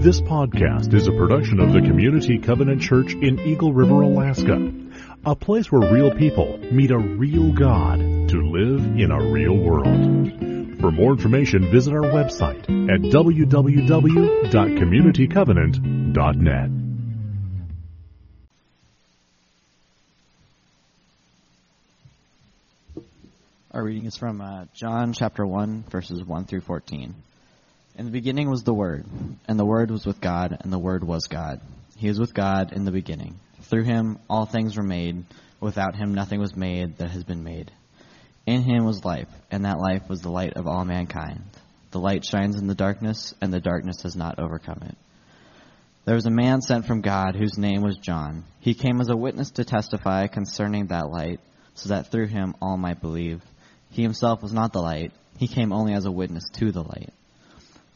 This podcast is a production of the Community Covenant Church in Eagle River, Alaska. A place where real people meet a real God to live in a real world. For more information, visit our website at www.communitycovenant.net. Our reading is from uh, John chapter 1, verses 1 through 14. In the beginning was the Word, and the Word was with God, and the Word was God. He is with God in the beginning. Through him all things were made. Without him nothing was made that has been made. In him was life, and that life was the light of all mankind. The light shines in the darkness, and the darkness has not overcome it. There was a man sent from God whose name was John. He came as a witness to testify concerning that light, so that through him all might believe. He himself was not the light, he came only as a witness to the light.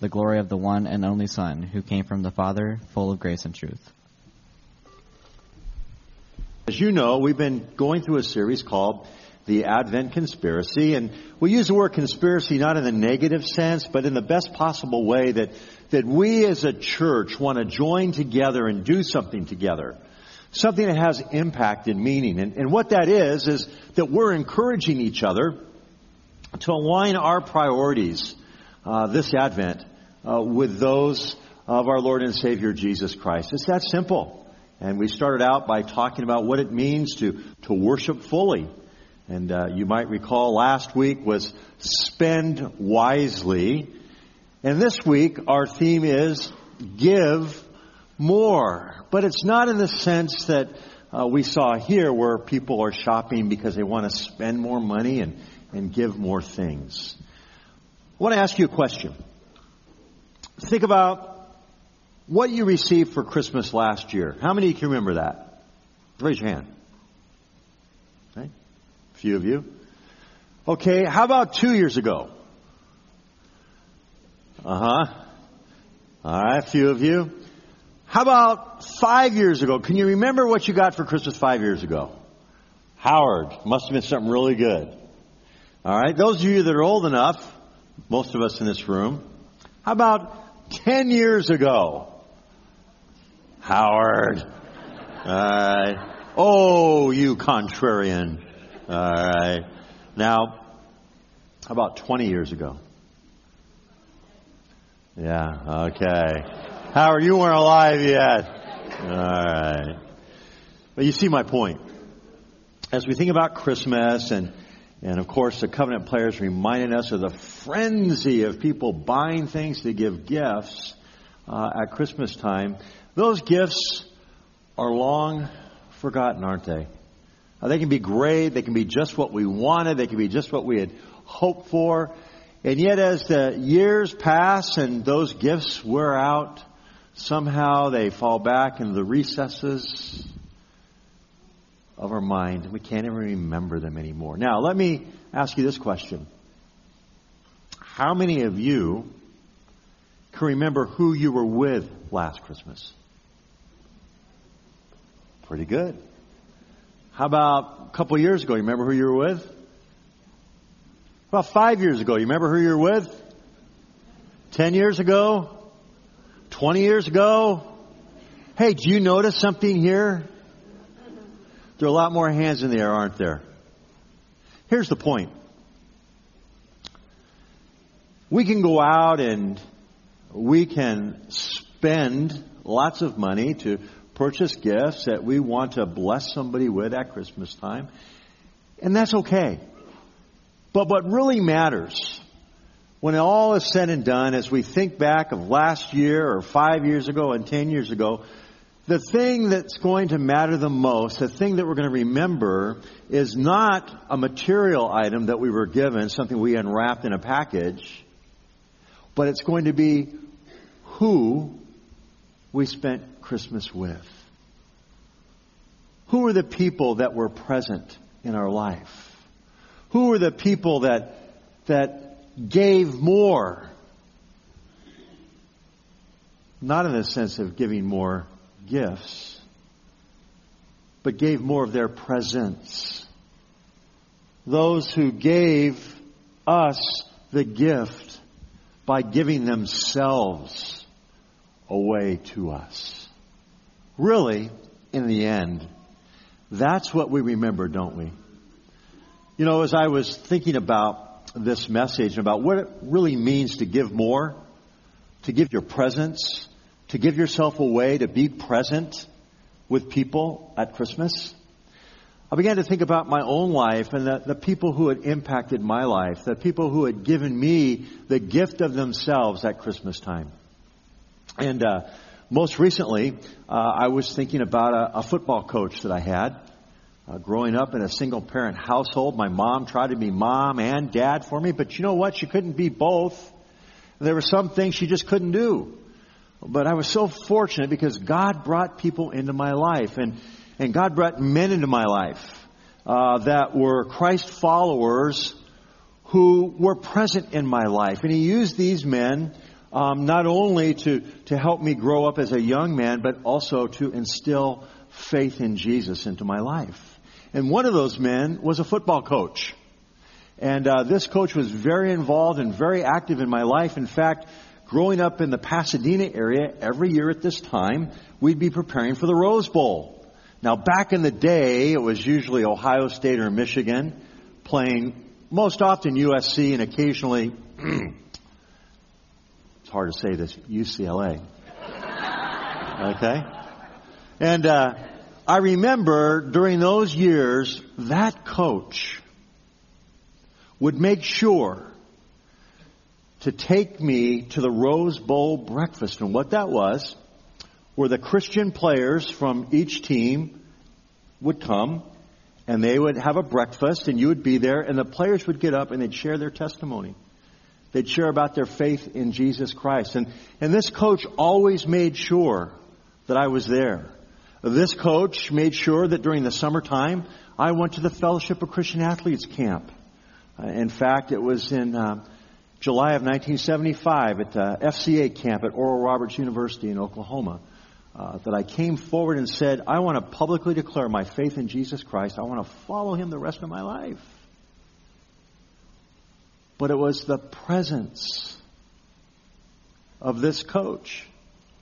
the glory of the one and only Son, who came from the Father, full of grace and truth. As you know, we've been going through a series called The Advent Conspiracy, and we use the word conspiracy not in the negative sense, but in the best possible way that, that we as a church want to join together and do something together. Something that has impact and meaning. And, and what that is, is that we're encouraging each other to align our priorities uh, this Advent uh, with those of our Lord and Savior Jesus Christ. It's that simple. And we started out by talking about what it means to, to worship fully. And uh, you might recall last week was spend wisely. And this week our theme is give more. But it's not in the sense that uh, we saw here where people are shopping because they want to spend more money and, and give more things. I want to ask you a question. Think about what you received for Christmas last year. How many can you remember that? Raise your hand. Okay. A few of you. Okay, how about two years ago? Uh huh. All right, a few of you. How about five years ago? Can you remember what you got for Christmas five years ago? Howard. Must have been something really good. All right. Those of you that are old enough, most of us in this room, how about 10 years ago? Howard. All right. Oh, you contrarian. All right. Now, how about 20 years ago? Yeah, okay. Howard, you weren't alive yet. All right. But you see my point. As we think about Christmas and and of course, the covenant players reminded us of the frenzy of people buying things to give gifts uh, at Christmas time. Those gifts are long forgotten, aren't they? They can be great. They can be just what we wanted. They can be just what we had hoped for. And yet, as the years pass and those gifts wear out, somehow they fall back into the recesses of our mind. We can't even remember them anymore. Now, let me ask you this question. How many of you can remember who you were with last Christmas? Pretty good. How about a couple years ago? You remember who you were with? About five years ago, you remember who you were with? Ten years ago? Twenty years ago? Hey, do you notice something here? There are a lot more hands in the air, aren't there? Here's the point. We can go out and we can spend lots of money to purchase gifts that we want to bless somebody with at Christmas time. And that's okay. But what really matters when all is said and done, as we think back of last year or five years ago and ten years ago, the thing that's going to matter the most, the thing that we're going to remember, is not a material item that we were given, something we unwrapped in a package, but it's going to be who we spent Christmas with? Who were the people that were present in our life? Who were the people that, that gave more? Not in the sense of giving more gifts, but gave more of their presence. Those who gave us the gift by giving themselves away to us. Really, in the end, that's what we remember, don't we? You know, as I was thinking about this message, and about what it really means to give more, to give your presence, to give yourself away, to be present with people at Christmas, I began to think about my own life and the, the people who had impacted my life, the people who had given me the gift of themselves at Christmas time. And uh, most recently, uh, I was thinking about a, a, football coach that I had. Uh, growing up in a single parent household, my mom tried to be mom and dad for me, but you know what? She couldn't be both. There were some things she just couldn't do. But I was so fortunate because God brought people into my life. And and God brought men into my life uh, that were Christ followers who were present in my life. And He used these men um, not only to, to help me grow up as a young man, but also to instill faith in Jesus into my life. And one of those men was a football coach. And uh, this coach was very involved and very active in my life. In fact, growing up in the Pasadena area, every year at this time, we'd be preparing for the Rose Bowl. Now, back in the day, it was usually Ohio State or Michigan playing most often USC and occasionally, it's hard to say this, UCLA. Okay? And uh, I remember during those years, that coach would make sure to take me to the Rose Bowl breakfast. And what that was, where the Christian players from each team would come and they would have a breakfast and you would be there and the players would get up and they'd share their testimony. They'd share about their faith in Jesus Christ. And, and this coach always made sure that I was there. This coach made sure that during the summertime, I went to the Fellowship of Christian Athletes camp. Uh, in fact, it was in uh, July of 1975 at the FCA camp at Oral Roberts University in Oklahoma uh, that I came forward and said, I want to publicly declare my faith in Jesus Christ. I want to follow him the rest of my life. But it was the presence of this coach.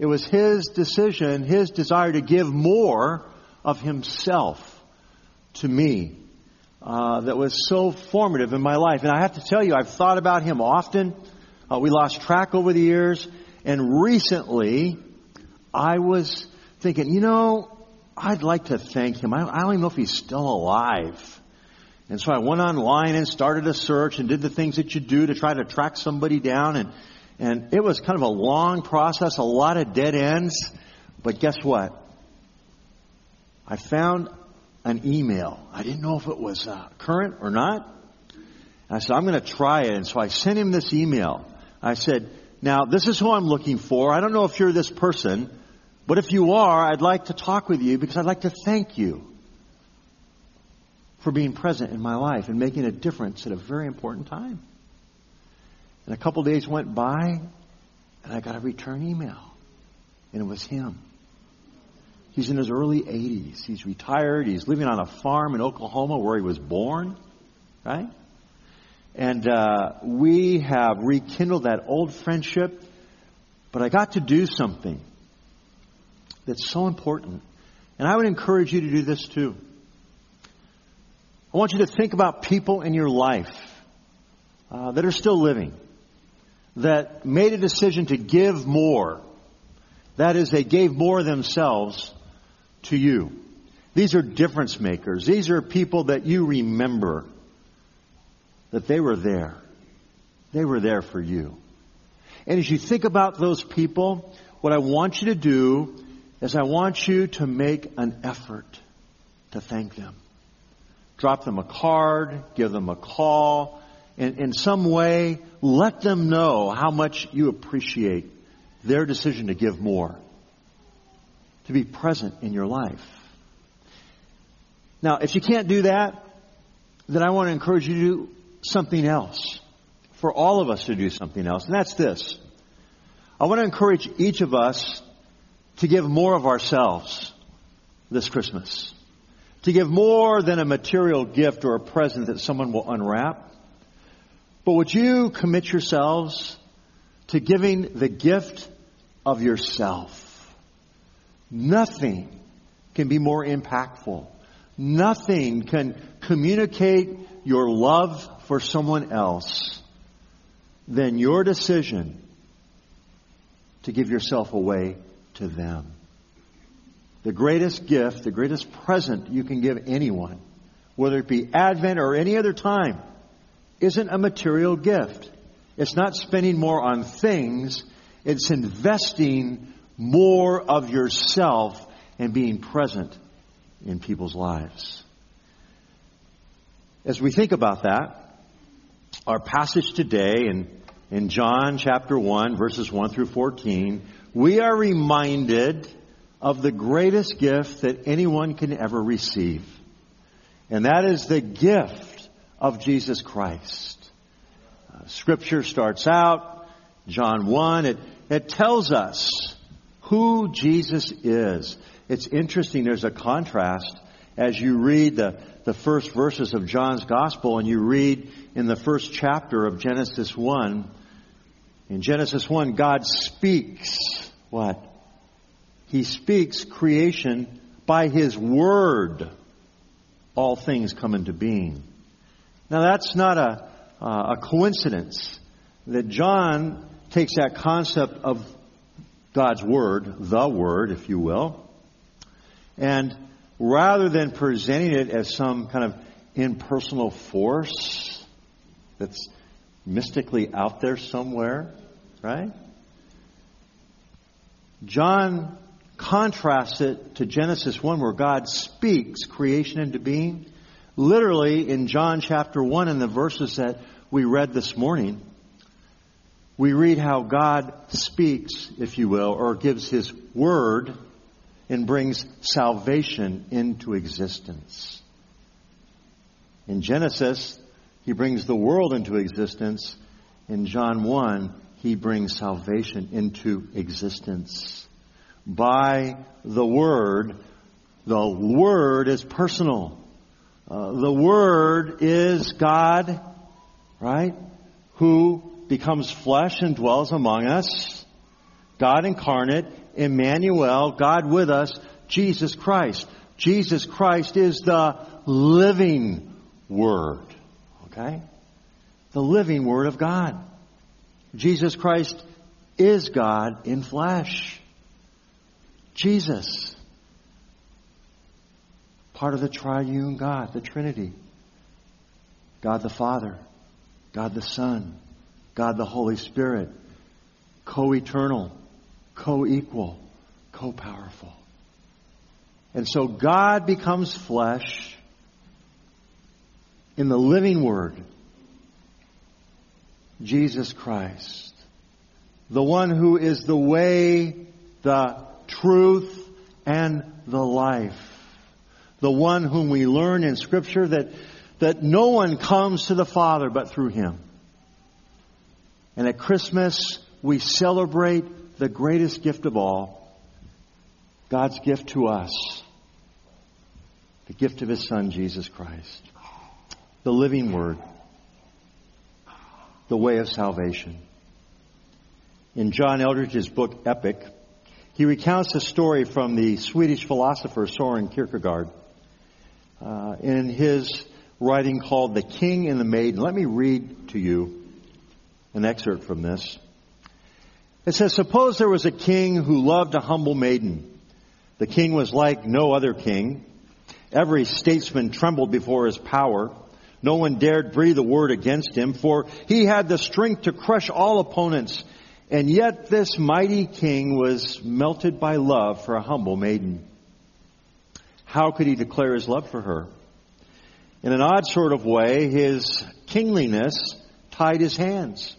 It was his decision, his desire to give more of himself to me uh, that was so formative in my life. And I have to tell you, I've thought about him often. Uh, we lost track over the years. And recently, I was thinking, you know, I'd like to thank him. I, I don't even know if he's still alive. And so I went online and started a search and did the things that you do to try to track somebody down. And, and it was kind of a long process, a lot of dead ends. But guess what? I found an email. I didn't know if it was uh, current or not. And I said, I'm going to try it. And so I sent him this email. I said, now this is who I'm looking for. I don't know if you're this person, but if you are, I'd like to talk with you because I'd like to thank you for being present in my life and making a difference at a very important time. And a couple days went by, and I got a return email, and it was him. He's in his early 80s. He's retired. He's living on a farm in Oklahoma where he was born, right? And uh, we have rekindled that old friendship. But I got to do something that's so important. And I would encourage you to do this too. I want you to think about people in your life uh, that are still living, that made a decision to give more. That is, they gave more themselves to you. These are difference makers. These are people that you remember that they were there. They were there for you. And as you think about those people, what I want you to do is I want you to make an effort to thank them. Drop them a card, give them a call, in, in some way, let them know how much you appreciate their decision to give more. To be present in your life. Now, if you can't do that, then I want to encourage you to do something else. For all of us to do something else, and that's this. I want to encourage each of us to give more of ourselves this Christmas. To give more than a material gift or a present that someone will unwrap. But would you commit yourselves to giving the gift of yourself? Nothing can be more impactful. Nothing can communicate your love for someone else than your decision to give yourself away to them. The greatest gift, the greatest present you can give anyone, whether it be Advent or any other time, isn't a material gift. It's not spending more on things, it's investing more of yourself and being present in people's lives. As we think about that, our passage today in, in John chapter 1, verses 1 through 14, we are reminded of the greatest gift that anyone can ever receive. And that is the gift of Jesus Christ. Uh, scripture starts out, John 1, it, it tells us who Jesus is. It's interesting, there's a contrast as you read the, the first verses of John's Gospel and you read in the first chapter of Genesis 1. In Genesis 1, God speaks what? He speaks creation by His Word. All things come into being. Now that's not a, uh, a coincidence that John takes that concept of God's Word, the Word, if you will, and rather than presenting it as some kind of impersonal force that's mystically out there somewhere, right? John contrasts it to Genesis 1 where God speaks creation into being. Literally in John chapter 1 in the verses that we read this morning, we read how God speaks, if you will, or gives His word and brings salvation into existence. In Genesis, He brings the world into existence. In John 1, He brings salvation into existence. By the Word, the Word is personal. Uh, the Word is God, right? Who becomes flesh and dwells among us. God incarnate, Emmanuel, God with us, Jesus Christ. Jesus Christ is the living Word. Okay? The living Word of God. Jesus Christ is God in flesh. Jesus. Part of the triune God, the Trinity. God the Father, God the Son, God the Holy Spirit, co eternal, co equal, co powerful. And so God becomes flesh in the living Word, Jesus Christ, the one who is the way, the truth, and the life. The one whom we learn in Scripture that, that no one comes to the Father but through Him. And at Christmas, we celebrate the greatest gift of all God's gift to us the gift of His Son, Jesus Christ, the living Word, the way of salvation. In John Eldredge's book, Epic, he recounts a story from the Swedish philosopher Soren Kierkegaard uh, in his writing called The King and the Maiden. Let me read to you an excerpt from this. It says, Suppose there was a king who loved a humble maiden. The king was like no other king. Every statesman trembled before his power. No one dared breathe a word against him, for he had the strength to crush all opponents. And yet this mighty king was melted by love for a humble maiden. How could he declare his love for her? In an odd sort of way, his kingliness tied his hands.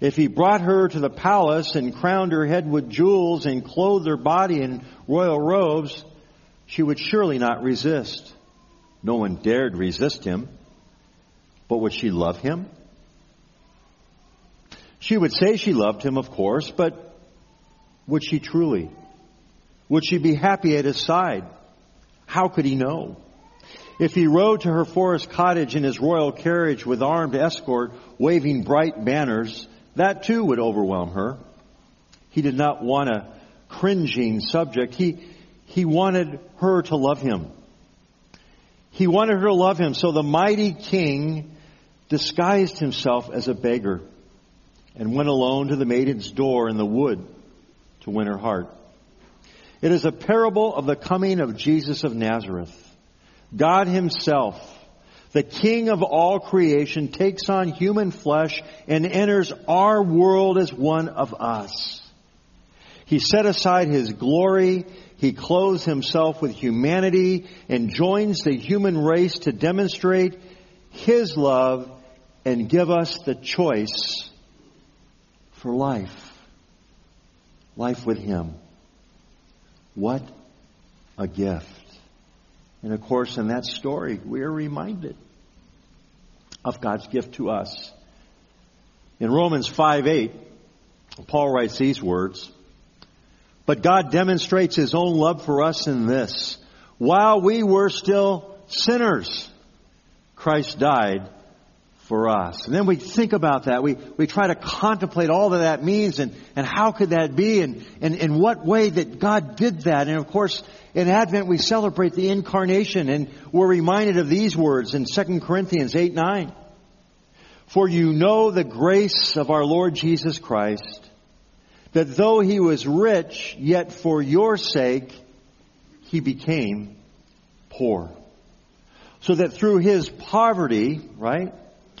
If he brought her to the palace and crowned her head with jewels and clothed her body in royal robes, she would surely not resist. No one dared resist him. But would she love him? She would say she loved him, of course, but would she truly? Would she be happy at his side? How could he know? If he rode to her forest cottage in his royal carriage with armed escort, waving bright banners, that too would overwhelm her. He did not want a cringing subject. He, he wanted her to love him. He wanted her to love him, so the mighty king disguised himself as a beggar and went alone to the maiden's door in the wood to win her heart. It is a parable of the coming of Jesus of Nazareth. God himself, the King of all creation, takes on human flesh and enters our world as one of us. He set aside his glory, he clothes himself with humanity and joins the human race to demonstrate his love and give us the choice for life. Life with him. What a gift. And of course, in that story, we are reminded of God's gift to us. In Romans 5 8, Paul writes these words But God demonstrates his own love for us in this while we were still sinners, Christ died for us. And then we think about that. We, we try to contemplate all that that means and, and how could that be and, and in what way that God did that. And of course, in Advent we celebrate the incarnation and we're reminded of these words in 2 Corinthians 8, 9. For you know the grace of our Lord Jesus Christ, that though he was rich, yet for your sake he became poor. So that through his poverty, right,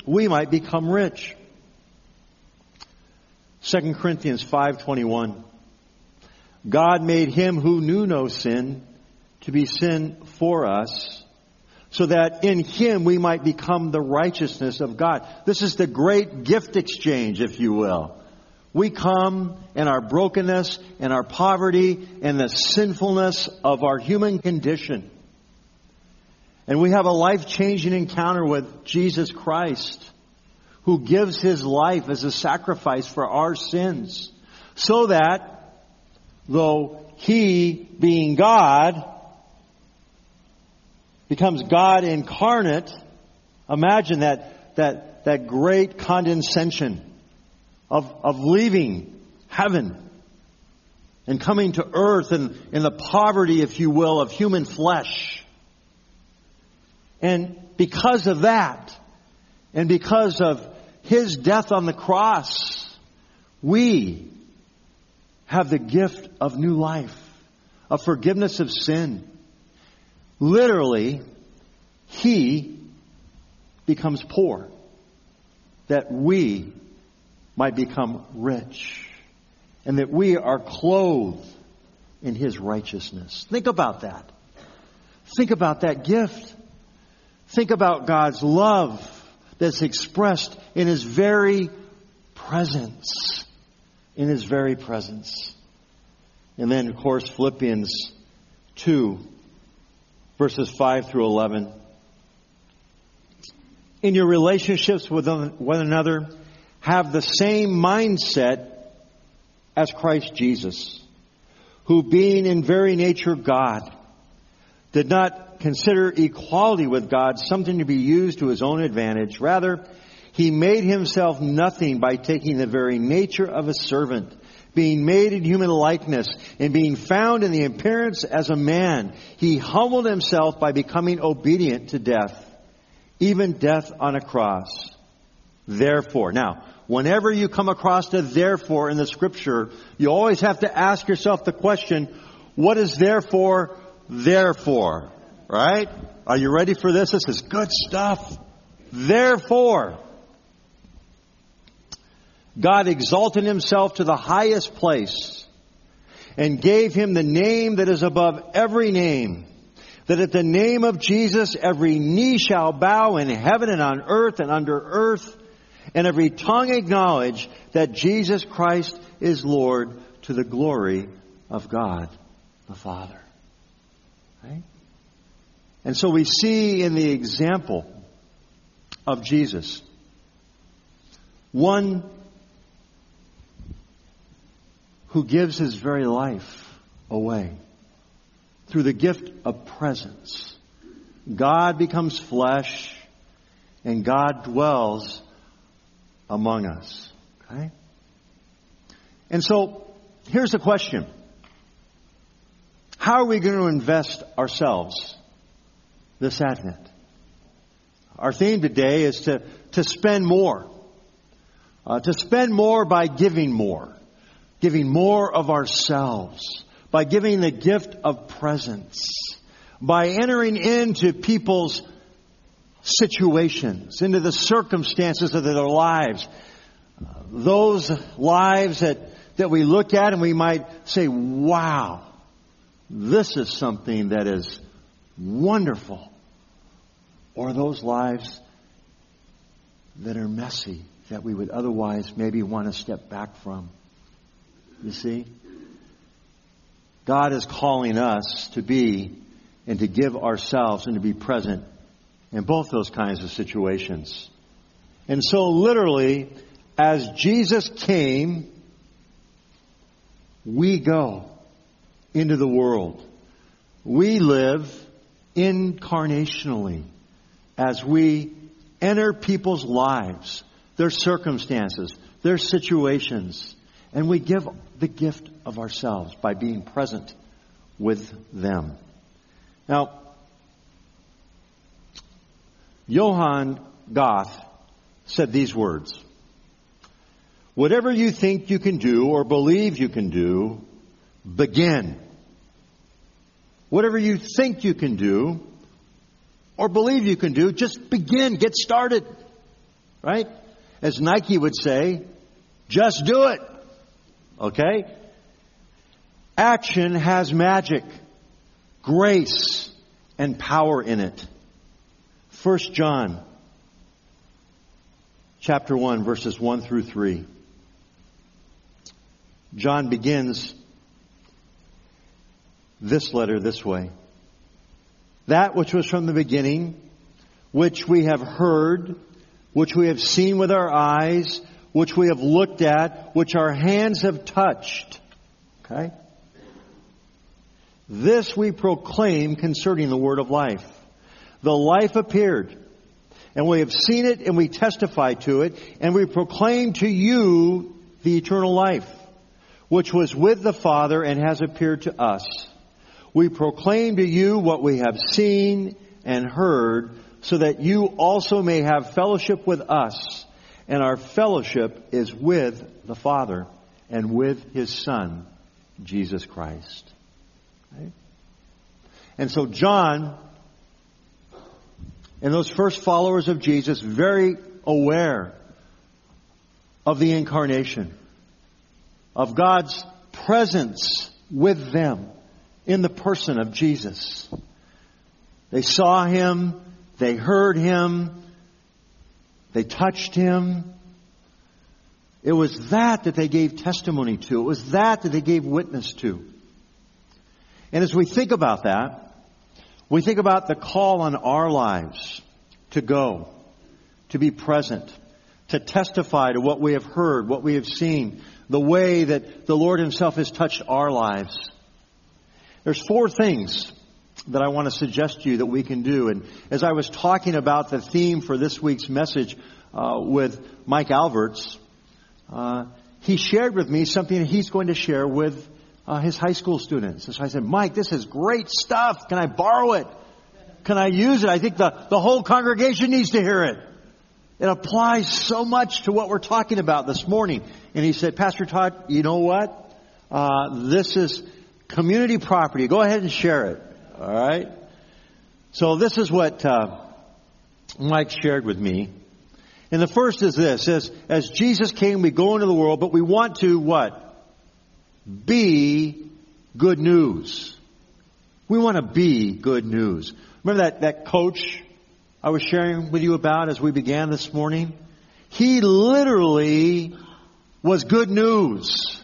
we might become rich. 2 Corinthians 5:21 God made him who knew no sin to be sin for us so that in him we might become the righteousness of God. This is the great gift exchange, if you will. We come in our brokenness and our poverty and the sinfulness of our human condition. And we have a life changing encounter with Jesus Christ, who gives his life as a sacrifice for our sins, so that though he, being God, becomes God incarnate, imagine that, that, that great condescension of, of leaving heaven and coming to earth and in the poverty, if you will, of human flesh and because of that, and because of His death on the cross, we have the gift of new life, of forgiveness of sin. Literally, He becomes poor that we might become rich and that we are clothed in His righteousness. Think about that. Think about that gift. Think about God's love that's expressed in His very presence. In His very presence. And then, of course, Philippians 2, verses 5 through 11. In your relationships with one another, have the same mindset as Christ Jesus, who being in very nature God, did not consider equality with God something to be used to his own advantage. Rather, he made himself nothing by taking the very nature of a servant, being made in human likeness, and being found in the appearance as a man. He humbled himself by becoming obedient to death, even death on a cross. Therefore, now, whenever you come across a therefore in the scripture, you always have to ask yourself the question, what is therefore therefore? Right? Are you ready for this? This is good stuff. Therefore, God exalted himself to the highest place and gave him the name that is above every name. That at the name of Jesus every knee shall bow in heaven and on earth and under earth and every tongue acknowledge that Jesus Christ is Lord to the glory of God the Father. And so we see in the example of Jesus one who gives his very life away through the gift of presence. God becomes flesh and God dwells among us. Okay? And so, here's the question. How are we going to invest ourselves this Advent? Our theme today is to, to spend more. Uh, to spend more by giving more. Giving more of ourselves. By giving the gift of presence. By entering into people's situations, into the circumstances of their lives. Those lives that, that we look at and we might say, wow, this is something that is wonderful. Or those lives that are messy, that we would otherwise maybe want to step back from. You see? God is calling us to be and to give ourselves and to be present in both those kinds of situations. And so literally, as Jesus came, we go into the world. We live incarnationally as we enter people's lives, their circumstances, their situations, and we give the gift of ourselves by being present with them. Now, Johann Goethe said these words. Whatever you think you can do or believe you can do, begin. Whatever you think you can do or believe you can do, just begin, get started. Right? As Nike would say, just do it. Okay? Action has magic, grace, and power in it. 1 John chapter 1 verses 1 through 3. John begins this letter this way. That which was from the beginning, which we have heard, which we have seen with our eyes, which we have looked at, which our hands have touched. Okay? This we proclaim concerning the word of life. The life appeared, and we have seen it and we testify to it, and we proclaim to you the eternal life, which was with the Father and has appeared to us. We proclaim to you what we have seen and heard, so that you also may have fellowship with us. And our fellowship is with the Father and with His Son, Jesus Christ. Right? And so John and those first followers of Jesus very aware of the incarnation, of God's presence with them in the person of Jesus. They saw him, they heard him, they touched him. It was that that they gave testimony to. It was that that they gave witness to. And as we think about that, we think about the call on our lives to go, to be present, to testify to what we have heard, what we have seen, the way that the Lord Himself has touched our lives. There's four things that I want to suggest to you that we can do. And as I was talking about the theme for this week's message uh, with Mike Alberts, uh, he shared with me something he's going to share with uh, his high school students. And so I said, Mike, this is great stuff. Can I borrow it? Can I use it? I think the, the whole congregation needs to hear it. It applies so much to what we're talking about this morning. And he said, Pastor Todd, you know what? Uh, this is community property. Go ahead and share it. All right. So this is what uh, Mike shared with me. And the first is this: as as Jesus came, we go into the world, but we want to what? be good news. We want to be good news. Remember that, that coach I was sharing with you about as we began this morning? He literally was good news.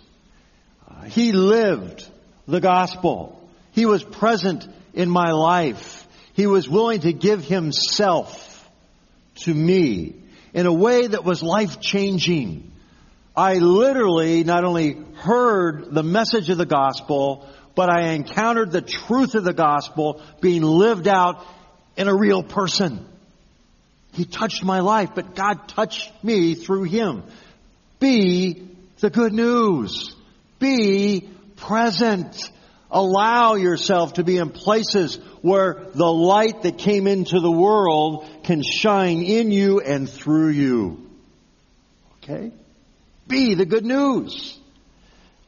He lived the gospel. He was present in my life. He was willing to give himself to me in a way that was life changing. I literally not only heard the message of the gospel, but I encountered the truth of the gospel being lived out in a real person. He touched my life, but God touched me through him. Be the good news. Be present. Allow yourself to be in places where the light that came into the world can shine in you and through you. Okay? Be the good news.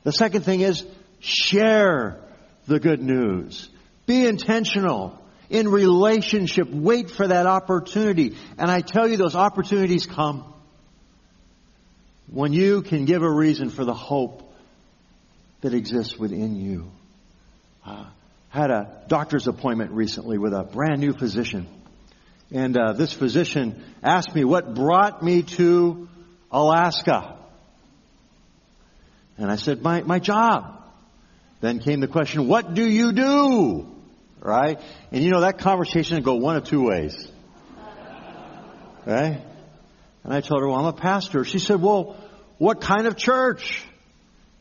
The second thing is share the good news. Be intentional in relationship. Wait for that opportunity. And I tell you, those opportunities come when you can give a reason for the hope that exists within you. Uh, had a doctor's appointment recently with a brand new physician. And uh, this physician asked me what brought me to Alaska. And I said, my, my job. Then came the question, what do you do? Right? And you know, that conversation would go one of two ways. Right? And I told her, well, I'm a pastor. She said, well, what kind of church?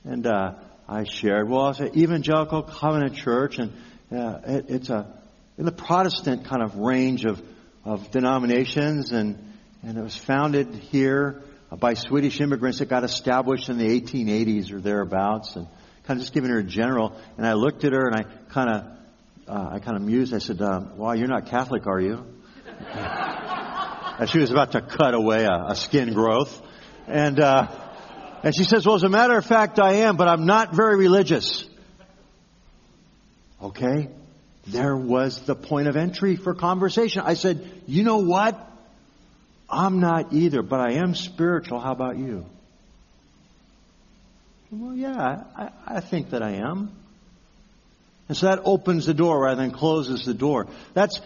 And, uh, I shared, well, it's an evangelical covenant church and, uh, it, it's a, in the Protestant kind of range of, of denominations and, and it was founded here by Swedish immigrants that got established in the 1880s or thereabouts, and kind of just giving her a general. And I looked at her and I kind of, uh, I kind of mused. I said, um, "Well, you're not Catholic, are you?" and she was about to cut away a, a skin growth, and uh, and she says, "Well, as a matter of fact, I am, but I'm not very religious." Okay, there was the point of entry for conversation. I said, "You know what?" I'm not either, but I am spiritual. How about you? Well, yeah, I, I think that I am. And so that opens the door rather than closes the door. That's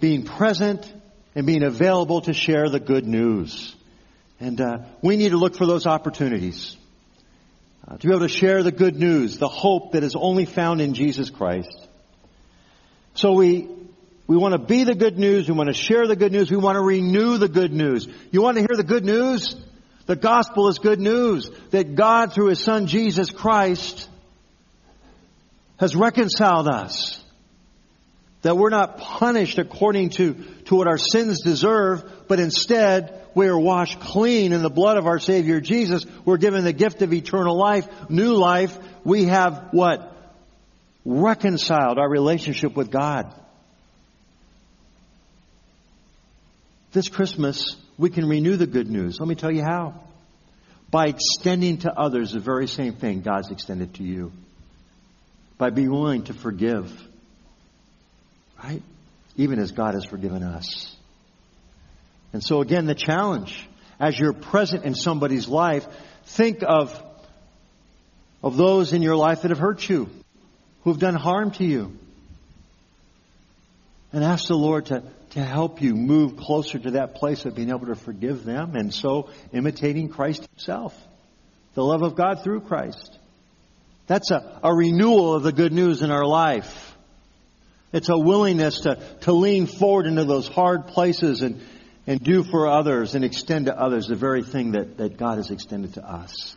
being present and being available to share the good news. And uh, we need to look for those opportunities uh, to be able to share the good news, the hope that is only found in Jesus Christ. So we we want to be the good news. We want to share the good news. We want to renew the good news. You want to hear the good news? The gospel is good news that God through His Son Jesus Christ has reconciled us. That we're not punished according to, to what our sins deserve, but instead we are washed clean in the blood of our Savior Jesus. We're given the gift of eternal life, new life. We have what? Reconciled our relationship with God. This Christmas, we can renew the good news. Let me tell you how. By extending to others the very same thing God's extended to you. By being willing to forgive. Right? Even as God has forgiven us. And so again, the challenge, as you're present in somebody's life, think of, of those in your life that have hurt you, who have done harm to you. And ask the Lord to, to help you move closer to that place of being able to forgive them and so imitating Christ himself. The love of God through Christ. That's a, a renewal of the good news in our life. It's a willingness to, to lean forward into those hard places and, and do for others and extend to others the very thing that, that God has extended to us.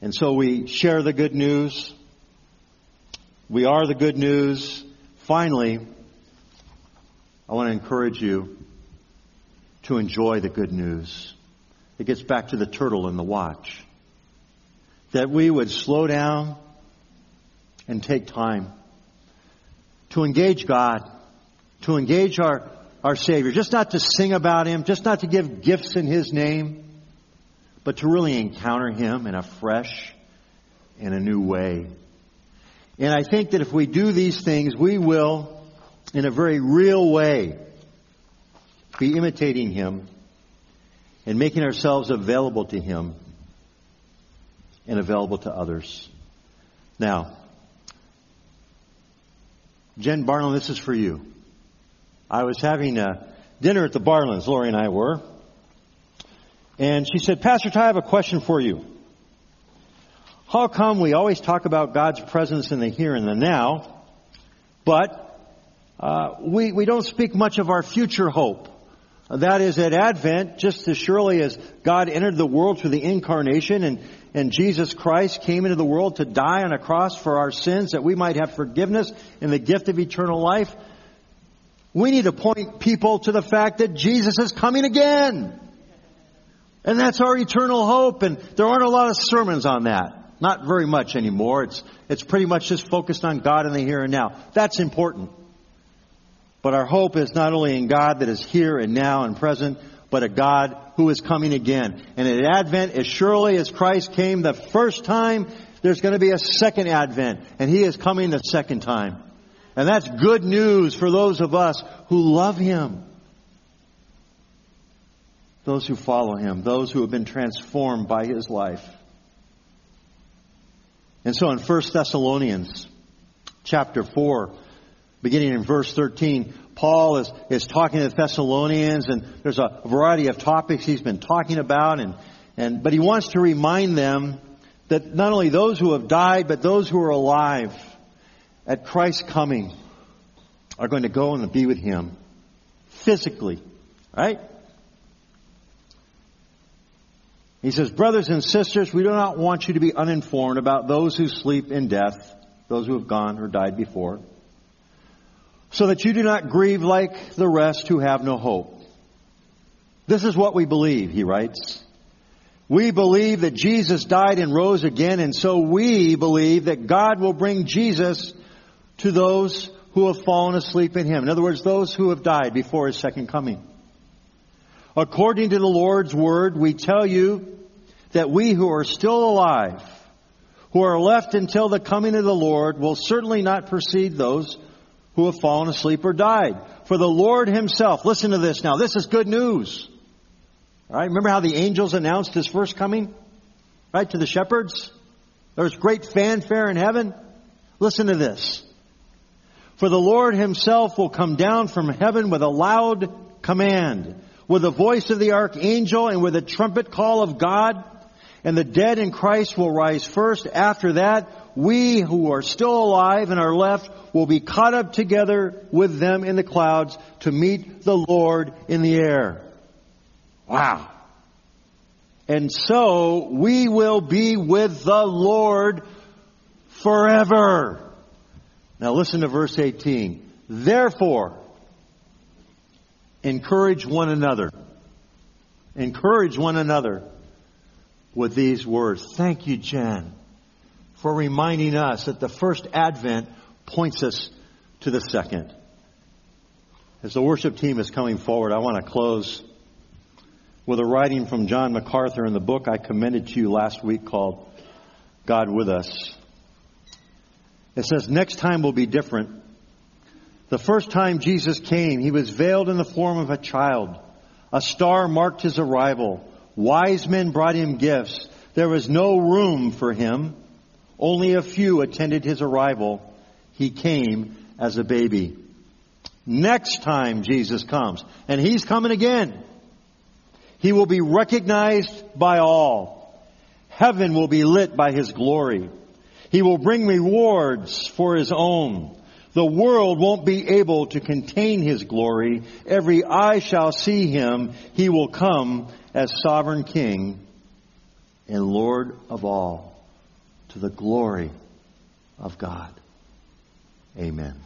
And so we share the good news. We are the good news. Finally, I want to encourage you to enjoy the good news. It gets back to the turtle and the watch. That we would slow down and take time to engage God, to engage our, our Savior, just not to sing about Him, just not to give gifts in His name, but to really encounter Him in a fresh and a new way. And I think that if we do these things, we will, in a very real way, be imitating Him and making ourselves available to Him and available to others. Now, Jen Barnum, this is for you. I was having a, dinner at the Barlands, Lori and I were. And she said, Pastor Ty, I have a question for you. How come we always talk about God's presence in the here and the now, but uh, we, we don't speak much of our future hope? That is at Advent, just as surely as God entered the world through the incarnation and, and Jesus Christ came into the world to die on a cross for our sins that we might have forgiveness and the gift of eternal life. We need to point people to the fact that Jesus is coming again. And that's our eternal hope. And there aren't a lot of sermons on that. Not very much anymore. It's, it's pretty much just focused on God in the here and now. That's important. But our hope is not only in God that is here and now and present, but a God who is coming again. And at Advent, as surely as Christ came the first time, there's going to be a second Advent. And He is coming the second time. And that's good news for those of us who love Him. Those who follow Him. Those who have been transformed by His life. And so in 1 Thessalonians chapter 4, beginning in verse 13, Paul is, is talking to the Thessalonians and there's a variety of topics he's been talking about and, and, but he wants to remind them that not only those who have died, but those who are alive at Christ's coming are going to go and be with him physically, right? He says, brothers and sisters, we do not want you to be uninformed about those who sleep in death, those who have gone or died before so that you do not grieve like the rest who have no hope. This is what we believe, he writes. We believe that Jesus died and rose again, and so we believe that God will bring Jesus to those who have fallen asleep in him. In other words, those who have died before his second coming. According to the Lord's word, we tell you that we who are still alive, who are left until the coming of the Lord, will certainly not precede those who have fallen asleep or died. For the Lord himself, listen to this now, this is good news. All right, Remember how the angels announced his first coming? Right? To the shepherds? There was great fanfare in heaven. Listen to this. For the Lord himself will come down from heaven with a loud command, with the voice of the archangel and with a trumpet call of God, and the dead in Christ will rise first. After that, we who are still alive and are left will be caught up together with them in the clouds to meet the Lord in the air. Wow. And so we will be with the Lord forever. Now listen to verse 18. Therefore, encourage one another. Encourage one another with these words. Thank you, Jen for reminding us that the first advent points us to the second. As the worship team is coming forward, I want to close with a writing from John MacArthur in the book I commended to you last week called God with Us. It says, next time will be different. The first time Jesus came, he was veiled in the form of a child. A star marked his arrival. Wise men brought him gifts. There was no room for him. Only a few attended his arrival. He came as a baby. Next time Jesus comes, and he's coming again, he will be recognized by all. Heaven will be lit by his glory. He will bring rewards for his own. The world won't be able to contain his glory. Every eye shall see him. He will come as sovereign king and Lord of all to the glory of God. Amen.